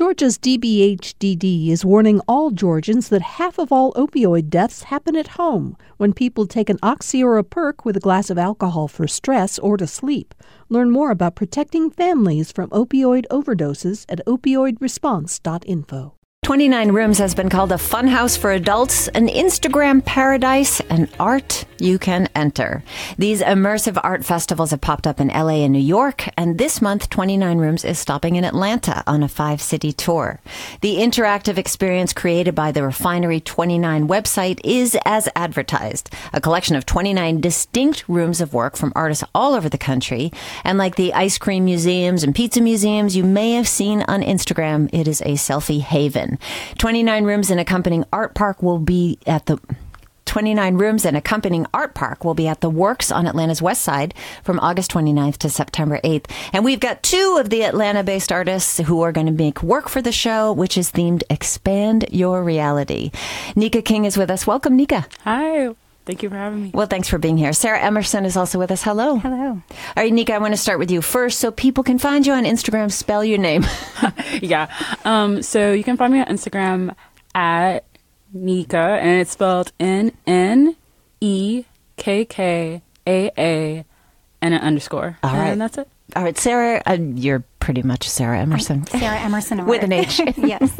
Georgia's DBHDD is warning all Georgians that half of all opioid deaths happen at home when people take an oxy or a perk with a glass of alcohol for stress or to sleep. Learn more about protecting families from opioid overdoses at opioidresponse.info. 29 Rooms has been called a funhouse for adults, an Instagram paradise, and art you can enter. These immersive art festivals have popped up in LA and New York, and this month 29 Rooms is stopping in Atlanta on a five city tour. The interactive experience created by the Refinery 29 website is as advertised, a collection of 29 distinct rooms of work from artists all over the country. And like the ice cream museums and pizza museums you may have seen on Instagram, it is a selfie haven. 29 rooms and accompanying art park will be at the 29 rooms and accompanying art park will be at the Works on Atlanta's west side from August 29th to September 8th. And we've got two of the Atlanta based artists who are going to make work for the show, which is themed Expand Your Reality. Nika King is with us. Welcome, Nika. Hi. Thank you for having me. Well, thanks for being here. Sarah Emerson is also with us. Hello. Hello. All right, Nika, I want to start with you first so people can find you on Instagram. Spell your name. yeah. Um, so you can find me on Instagram at Nika, and it's spelled N N E K K A A and an underscore. All right. And that's it. All right, Sarah, uh, you're pretty much Sarah Emerson. I'm Sarah Emerson. With an H. yes.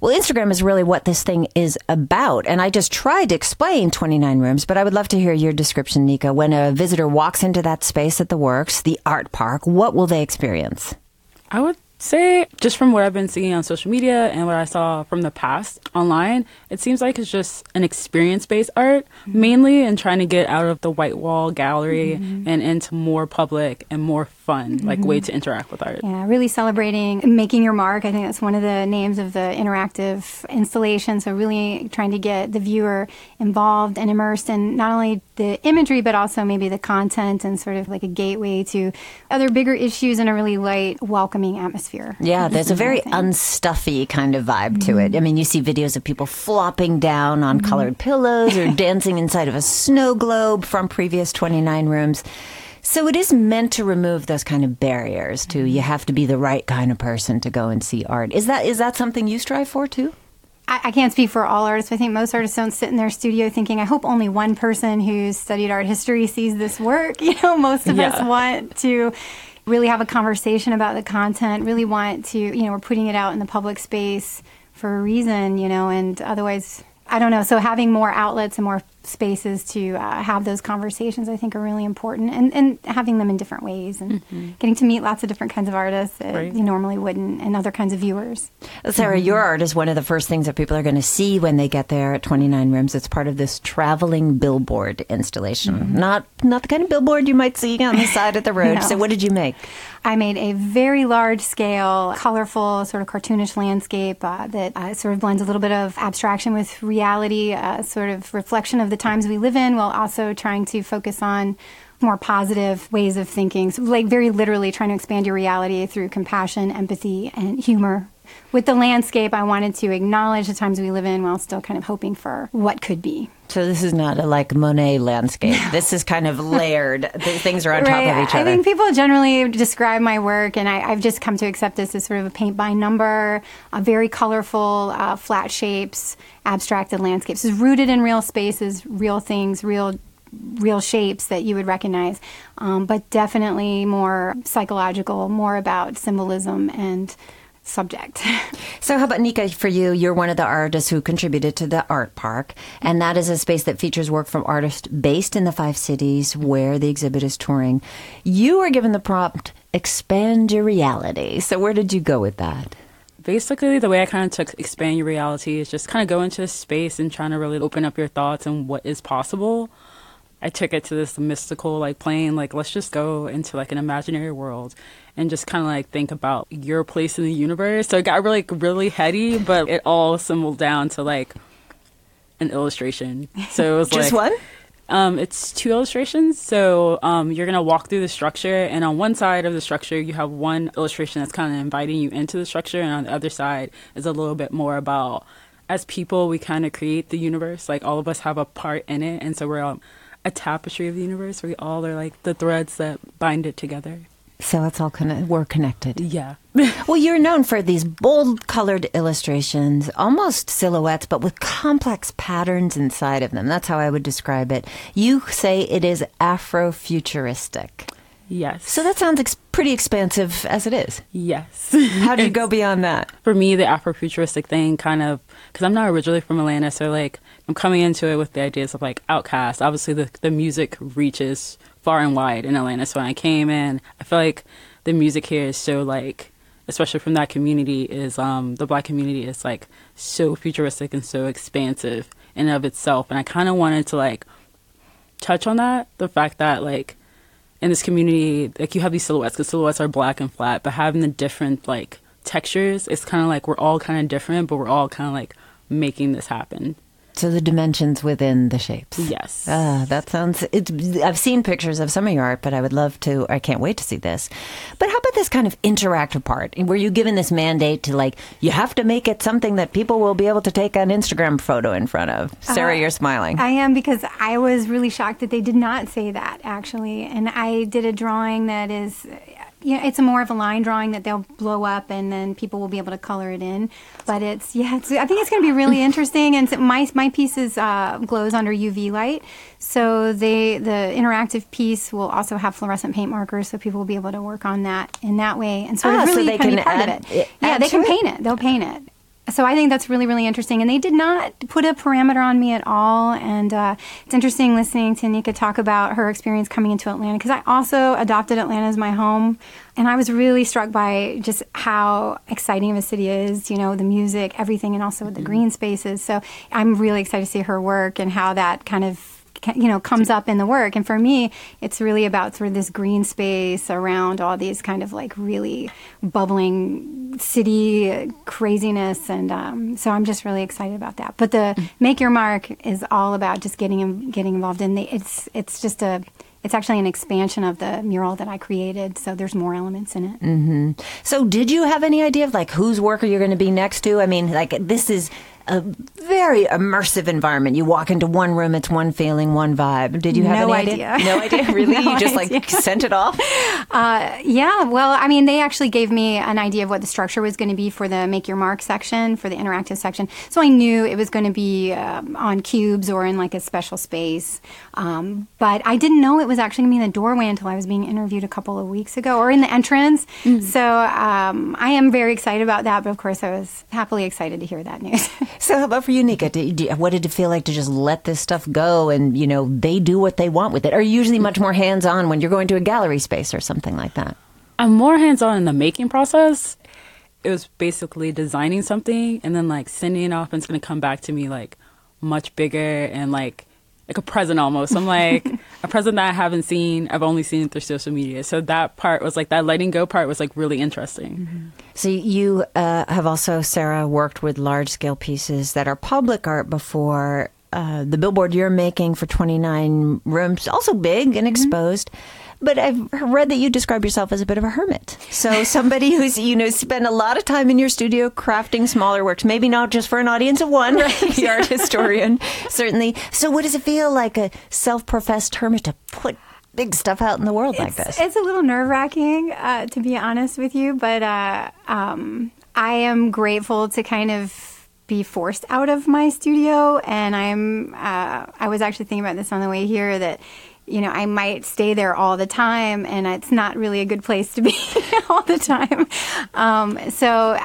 Well, Instagram is really what this thing is about. And I just tried to explain 29 rooms, but I would love to hear your description, Nika. When a visitor walks into that space at the works, the art park, what will they experience? I would say just from what I've been seeing on social media and what I saw from the past online, it seems like it's just an experience based art, mm-hmm. mainly in trying to get out of the white wall gallery mm-hmm. and into more public and more fun, mm-hmm. like way to interact with art. Yeah, really celebrating making your mark. I think that's one of the names of the interactive installation. So really trying to get the viewer involved and immersed in not only the imagery, but also maybe the content and sort of like a gateway to other bigger issues in a really light, welcoming atmosphere atmosphere. Yeah, there's a very unstuffy kind of vibe to it. I mean, you see videos of people flopping down on mm-hmm. colored pillows or dancing inside of a snow globe from previous 29 rooms. So it is meant to remove those kind of barriers to you have to be the right kind of person to go and see art. Is that is that something you strive for too? I, can't speak for all artists. I think most artists don't sit in their studio thinking, I hope only one person who's studied art history sees this work. You know, most of yeah. us want to really have a conversation about the content, really want to, you know, we're putting it out in the public space for a reason, you know, and otherwise, I don't know. So having more outlets and more spaces to uh, have those conversations, I think, are really important, and, and having them in different ways, and mm-hmm. getting to meet lots of different kinds of artists that right. you normally wouldn't, and other kinds of viewers. Sarah, mm-hmm. your art is one of the first things that people are going to see when they get there at 29 Rooms. It's part of this traveling billboard installation, mm-hmm. not not the kind of billboard you might see on the side of the road. no. So, what did you make? I made a very large scale, colorful, sort of cartoonish landscape uh, that uh, sort of blends a little bit of abstraction with reality, uh, sort of reflection of the times we live in, while also trying to focus on more positive ways of thinking. So, like, very literally trying to expand your reality through compassion, empathy, and humor with the landscape, I wanted to acknowledge the times we live in while still kind of hoping for what could be. So this is not a like Monet landscape. This is kind of layered. Things are on right. top of each other. I think people generally describe my work, and I, have just come to accept this as sort of a paint by number, a very colorful, uh, flat shapes, abstracted landscapes. It's rooted in real spaces, real things, real real shapes that you would recognize, um, but definitely more psychological, more about symbolism and subject. so, how about Nika for you? You're one of the artists who contributed to the art park, and that is a space that features work from artists based in the five cities where the exhibit is touring. You were given the prompt expand your reality. So, where did you go with that? Basically, the way I kind of took expand your reality is just kind of go into a space and trying to really open up your thoughts and what is possible. I took it to this mystical like plane, like let's just go into like an imaginary world and just kind of like think about your place in the universe. So it got really really heady, but it all assembled down to like an illustration. So it was just like, one. Um, it's two illustrations. So um, you're gonna walk through the structure, and on one side of the structure, you have one illustration that's kind of inviting you into the structure, and on the other side is a little bit more about as people we kind of create the universe. Like all of us have a part in it, and so we're all a tapestry of the universe. Where we all are like the threads that bind it together. So it's all kind of we're connected. Yeah. well, you're known for these bold colored illustrations, almost silhouettes, but with complex patterns inside of them. That's how I would describe it. You say it is Afrofuturistic. Yes. So that sounds pretty expansive as it is. Yes. How do you go beyond that? For me, the Afrofuturistic thing kind of, because I'm not originally from Atlanta, so like I'm coming into it with the ideas of like OutKast. Obviously, the, the music reaches far and wide in Atlanta. So when I came in, I feel like the music here is so like, especially from that community, is um, the black community is like so futuristic and so expansive in and of itself. And I kind of wanted to like touch on that, the fact that like in this community, like you have these silhouettes because silhouettes are black and flat, but having the different like textures, it's kind of like we're all kind of different, but we're all kind of like making this happen. So the dimensions within the shapes. Yes. Ah, that sounds. It's, I've seen pictures of some of your art, but I would love to. I can't wait to see this. But how about this kind of interactive part? Were you given this mandate to like you have to make it something that people will be able to take an Instagram photo in front of? Sarah, uh, you're smiling. I am because I was really shocked that they did not say that actually, and I did a drawing that is yeah, it's a more of a line drawing that they'll blow up and then people will be able to color it in. But it's yeah, it's, I think it's going to be really interesting. And so my my piece is uh, glows under UV light, so they the interactive piece will also have fluorescent paint markers, so people will be able to work on that in that way and ah, of really so they can add, of it. Yeah, they can it? paint it. They'll paint it so I think that's really, really interesting. And they did not put a parameter on me at all. And uh, it's interesting listening to Nika talk about her experience coming into Atlanta because I also adopted Atlanta as my home. And I was really struck by just how exciting of a city is, you know, the music, everything, and also with the mm-hmm. green spaces. So I'm really excited to see her work and how that kind of you know comes up in the work and for me it's really about sort of this green space around all these kind of like really bubbling city craziness and um, so i'm just really excited about that but the make your mark is all about just getting getting involved in the it's it's just a it's actually an expansion of the mural that I created, so there's more elements in it. Mm-hmm. So, did you have any idea of like whose work are you going to be next to? I mean, like this is a very immersive environment. You walk into one room, it's one feeling, one vibe. Did you have no any idea? idea? No idea. Really? no you just idea. like sent it off? Uh, yeah. Well, I mean, they actually gave me an idea of what the structure was going to be for the Make Your Mark section, for the interactive section. So I knew it was going to be um, on cubes or in like a special space. Um, but I didn't know it was actually going to be in the doorway until I was being interviewed a couple of weeks ago, or in the entrance. Mm-hmm. So um, I am very excited about that. But of course, I was happily excited to hear that news. So, how about for you, Nika? what did it feel like to just let this stuff go and, you know, they do what they want with it? Are you usually much more hands on when you're going to a gallery space or something like that? I'm more hands on in the making process. It was basically designing something and then like sending it off, and it's going to come back to me like much bigger and like like a present almost. I'm like a present that I haven't seen. I've only seen through social media. So that part was like that letting go part was like really interesting. Mm-hmm. So you uh, have also, Sarah, worked with large scale pieces that are public art before. Uh, the billboard you're making for 29 rooms, also big and mm-hmm. exposed. Mm-hmm. But I've read that you describe yourself as a bit of a hermit. So somebody who's, you know, spent a lot of time in your studio crafting smaller works, maybe not just for an audience of one, right. the art historian, certainly. So what does it feel like a self-professed hermit to put big stuff out in the world it's, like this? It's a little nerve-wracking, uh, to be honest with you, but uh, um, I am grateful to kind of be forced out of my studio and i'm uh, i was actually thinking about this on the way here that you know, I might stay there all the time, and it's not really a good place to be all the time. Um, so,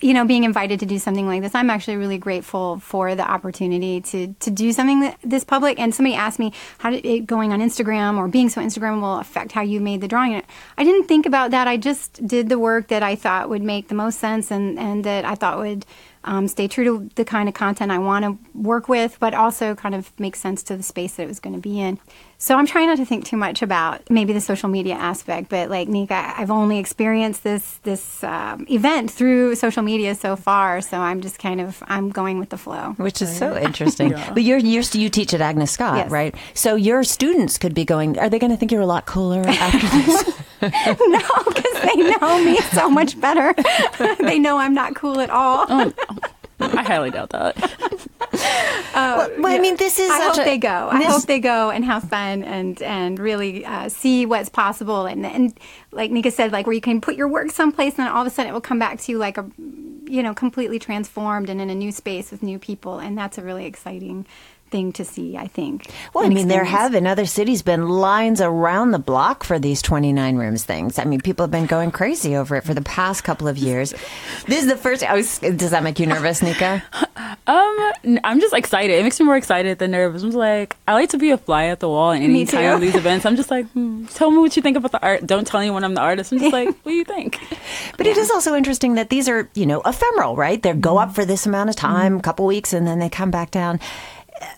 you know, being invited to do something like this, I'm actually really grateful for the opportunity to to do something this public. And somebody asked me how did it going on Instagram or being so Instagram will affect how you made the drawing. I didn't think about that. I just did the work that I thought would make the most sense and and that I thought would um, stay true to the kind of content I want to work with, but also kind of make sense to the space that it was going to be in. So I'm trying not to think too much about maybe the social media aspect, but like Nika, I've only experienced this this um, event through social media so far, so I'm just kind of I'm going with the flow, which is so interesting. yeah. But you're, you're you teach at Agnes Scott, yes. right? So your students could be going. Are they going to think you're a lot cooler after this? no, because they know me so much better. they know I'm not cool at all. Oh, I highly doubt that. Well, well I mean, this is. I hope a, they go. I hope they go and have fun and and really uh, see what's possible. And and like Nika said, like where you can put your work someplace, and then all of a sudden it will come back to you like a, you know, completely transformed and in a new space with new people, and that's a really exciting thing to see, I think. Well, I mean, there have in other cities been lines around the block for these 29 rooms things. I mean, people have been going crazy over it for the past couple of years. this is the first. I was, does that make you nervous, Nika? Um, I'm just excited. It makes me more excited than nervous. I'm like, I like to be a fly at the wall in any kind of these events. I'm just like, hmm, tell me what you think about the art. Don't tell anyone I'm the artist. I'm just like, what do you think? But yeah. it is also interesting that these are, you know, ephemeral, right? They go up for this amount of time, a mm-hmm. couple weeks, and then they come back down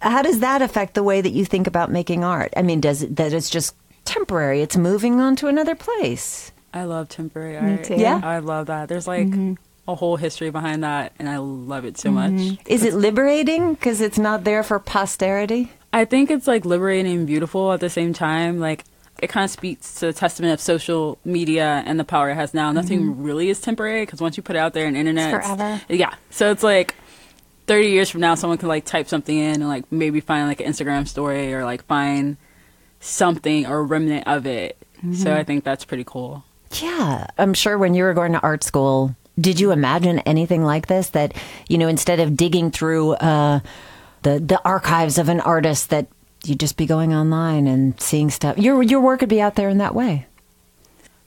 how does that affect the way that you think about making art? I mean, does it that it's just temporary? It's moving on to another place. I love temporary art. Yeah, I love that. There's like mm-hmm. a whole history behind that, and I love it so mm-hmm. much. Is it liberating because it's not there for posterity? I think it's like liberating and beautiful at the same time. Like it kind of speaks to the testament of social media and the power it has now. Nothing mm-hmm. really is temporary because once you put it out there in internet, it's forever. Yeah, so it's like 30 years from now someone can like type something in and like maybe find like an Instagram story or like find something or a remnant of it. Mm-hmm. So I think that's pretty cool. Yeah. I'm sure when you were going to art school, did you imagine anything like this that, you know, instead of digging through uh, the the archives of an artist that you'd just be going online and seeing stuff. Your your work would be out there in that way.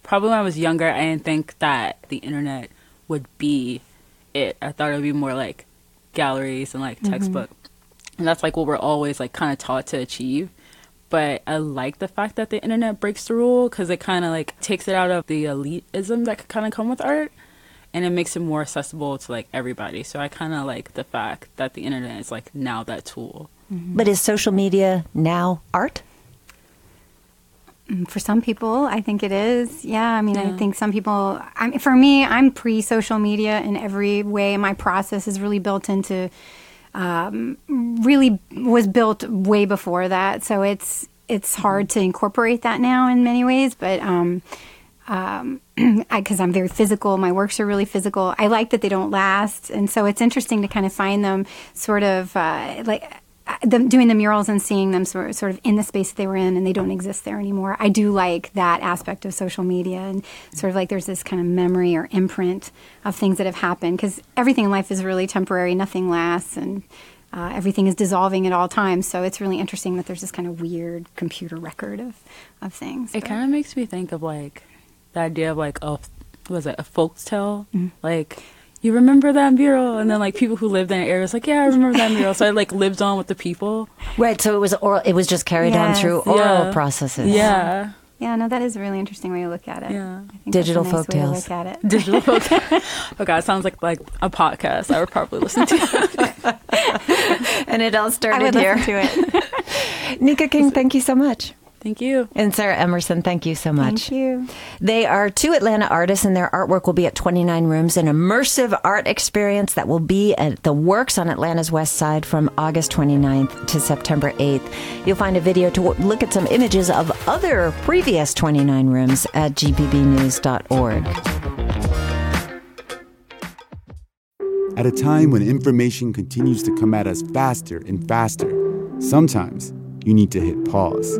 Probably when I was younger, I didn't think that the internet would be it. I thought it would be more like galleries and like mm-hmm. textbook. And that's like what we're always like kind of taught to achieve. But I like the fact that the internet breaks the rule because it kind of like takes it out of the elitism that could kind of come with art and it makes it more accessible to like everybody. So I kind of like the fact that the internet is like now that tool. Mm-hmm. But is social media now art? Mm, for some people, I think it is. Yeah, I mean, yeah. I think some people. I mean, for me, I'm pre-social media in every way. My process is really built into. Um, really was built way before that, so it's it's hard to incorporate that now in many ways. But um, um, because I'm very physical. My works are really physical. I like that they don't last, and so it's interesting to kind of find them sort of uh, like them doing the murals and seeing them sort of, sort of in the space they were in and they don't exist there anymore. I do like that aspect of social media and sort of like there's this kind of memory or imprint of things that have happened because everything in life is really temporary, nothing lasts, and uh, everything is dissolving at all times. So it's really interesting that there's this kind of weird computer record of, of things. It kind of makes me think of like the idea of like a, was it, a folk tale? Mm-hmm. Like, you remember that mural? And then like people who lived in the area was like, yeah, I remember that mural. So I like lived on with the people. Right. So it was oral. It was just carried yes. on through oral yeah. processes. Yeah. Yeah, no, that is a really interesting way to look at it. Yeah, digital nice folk tales. Look at it. Digital folk. oh god, it sounds like like a podcast. I would probably listen to. and it all started here. to it. Nika King, thank you so much. Thank you. And Sarah Emerson, thank you so much. Thank you. They are two Atlanta artists, and their artwork will be at 29 Rooms, an immersive art experience that will be at the Works on Atlanta's West Side from August 29th to September 8th. You'll find a video to look at some images of other previous 29 Rooms at gpbnews.org. At a time when information continues to come at us faster and faster, sometimes you need to hit pause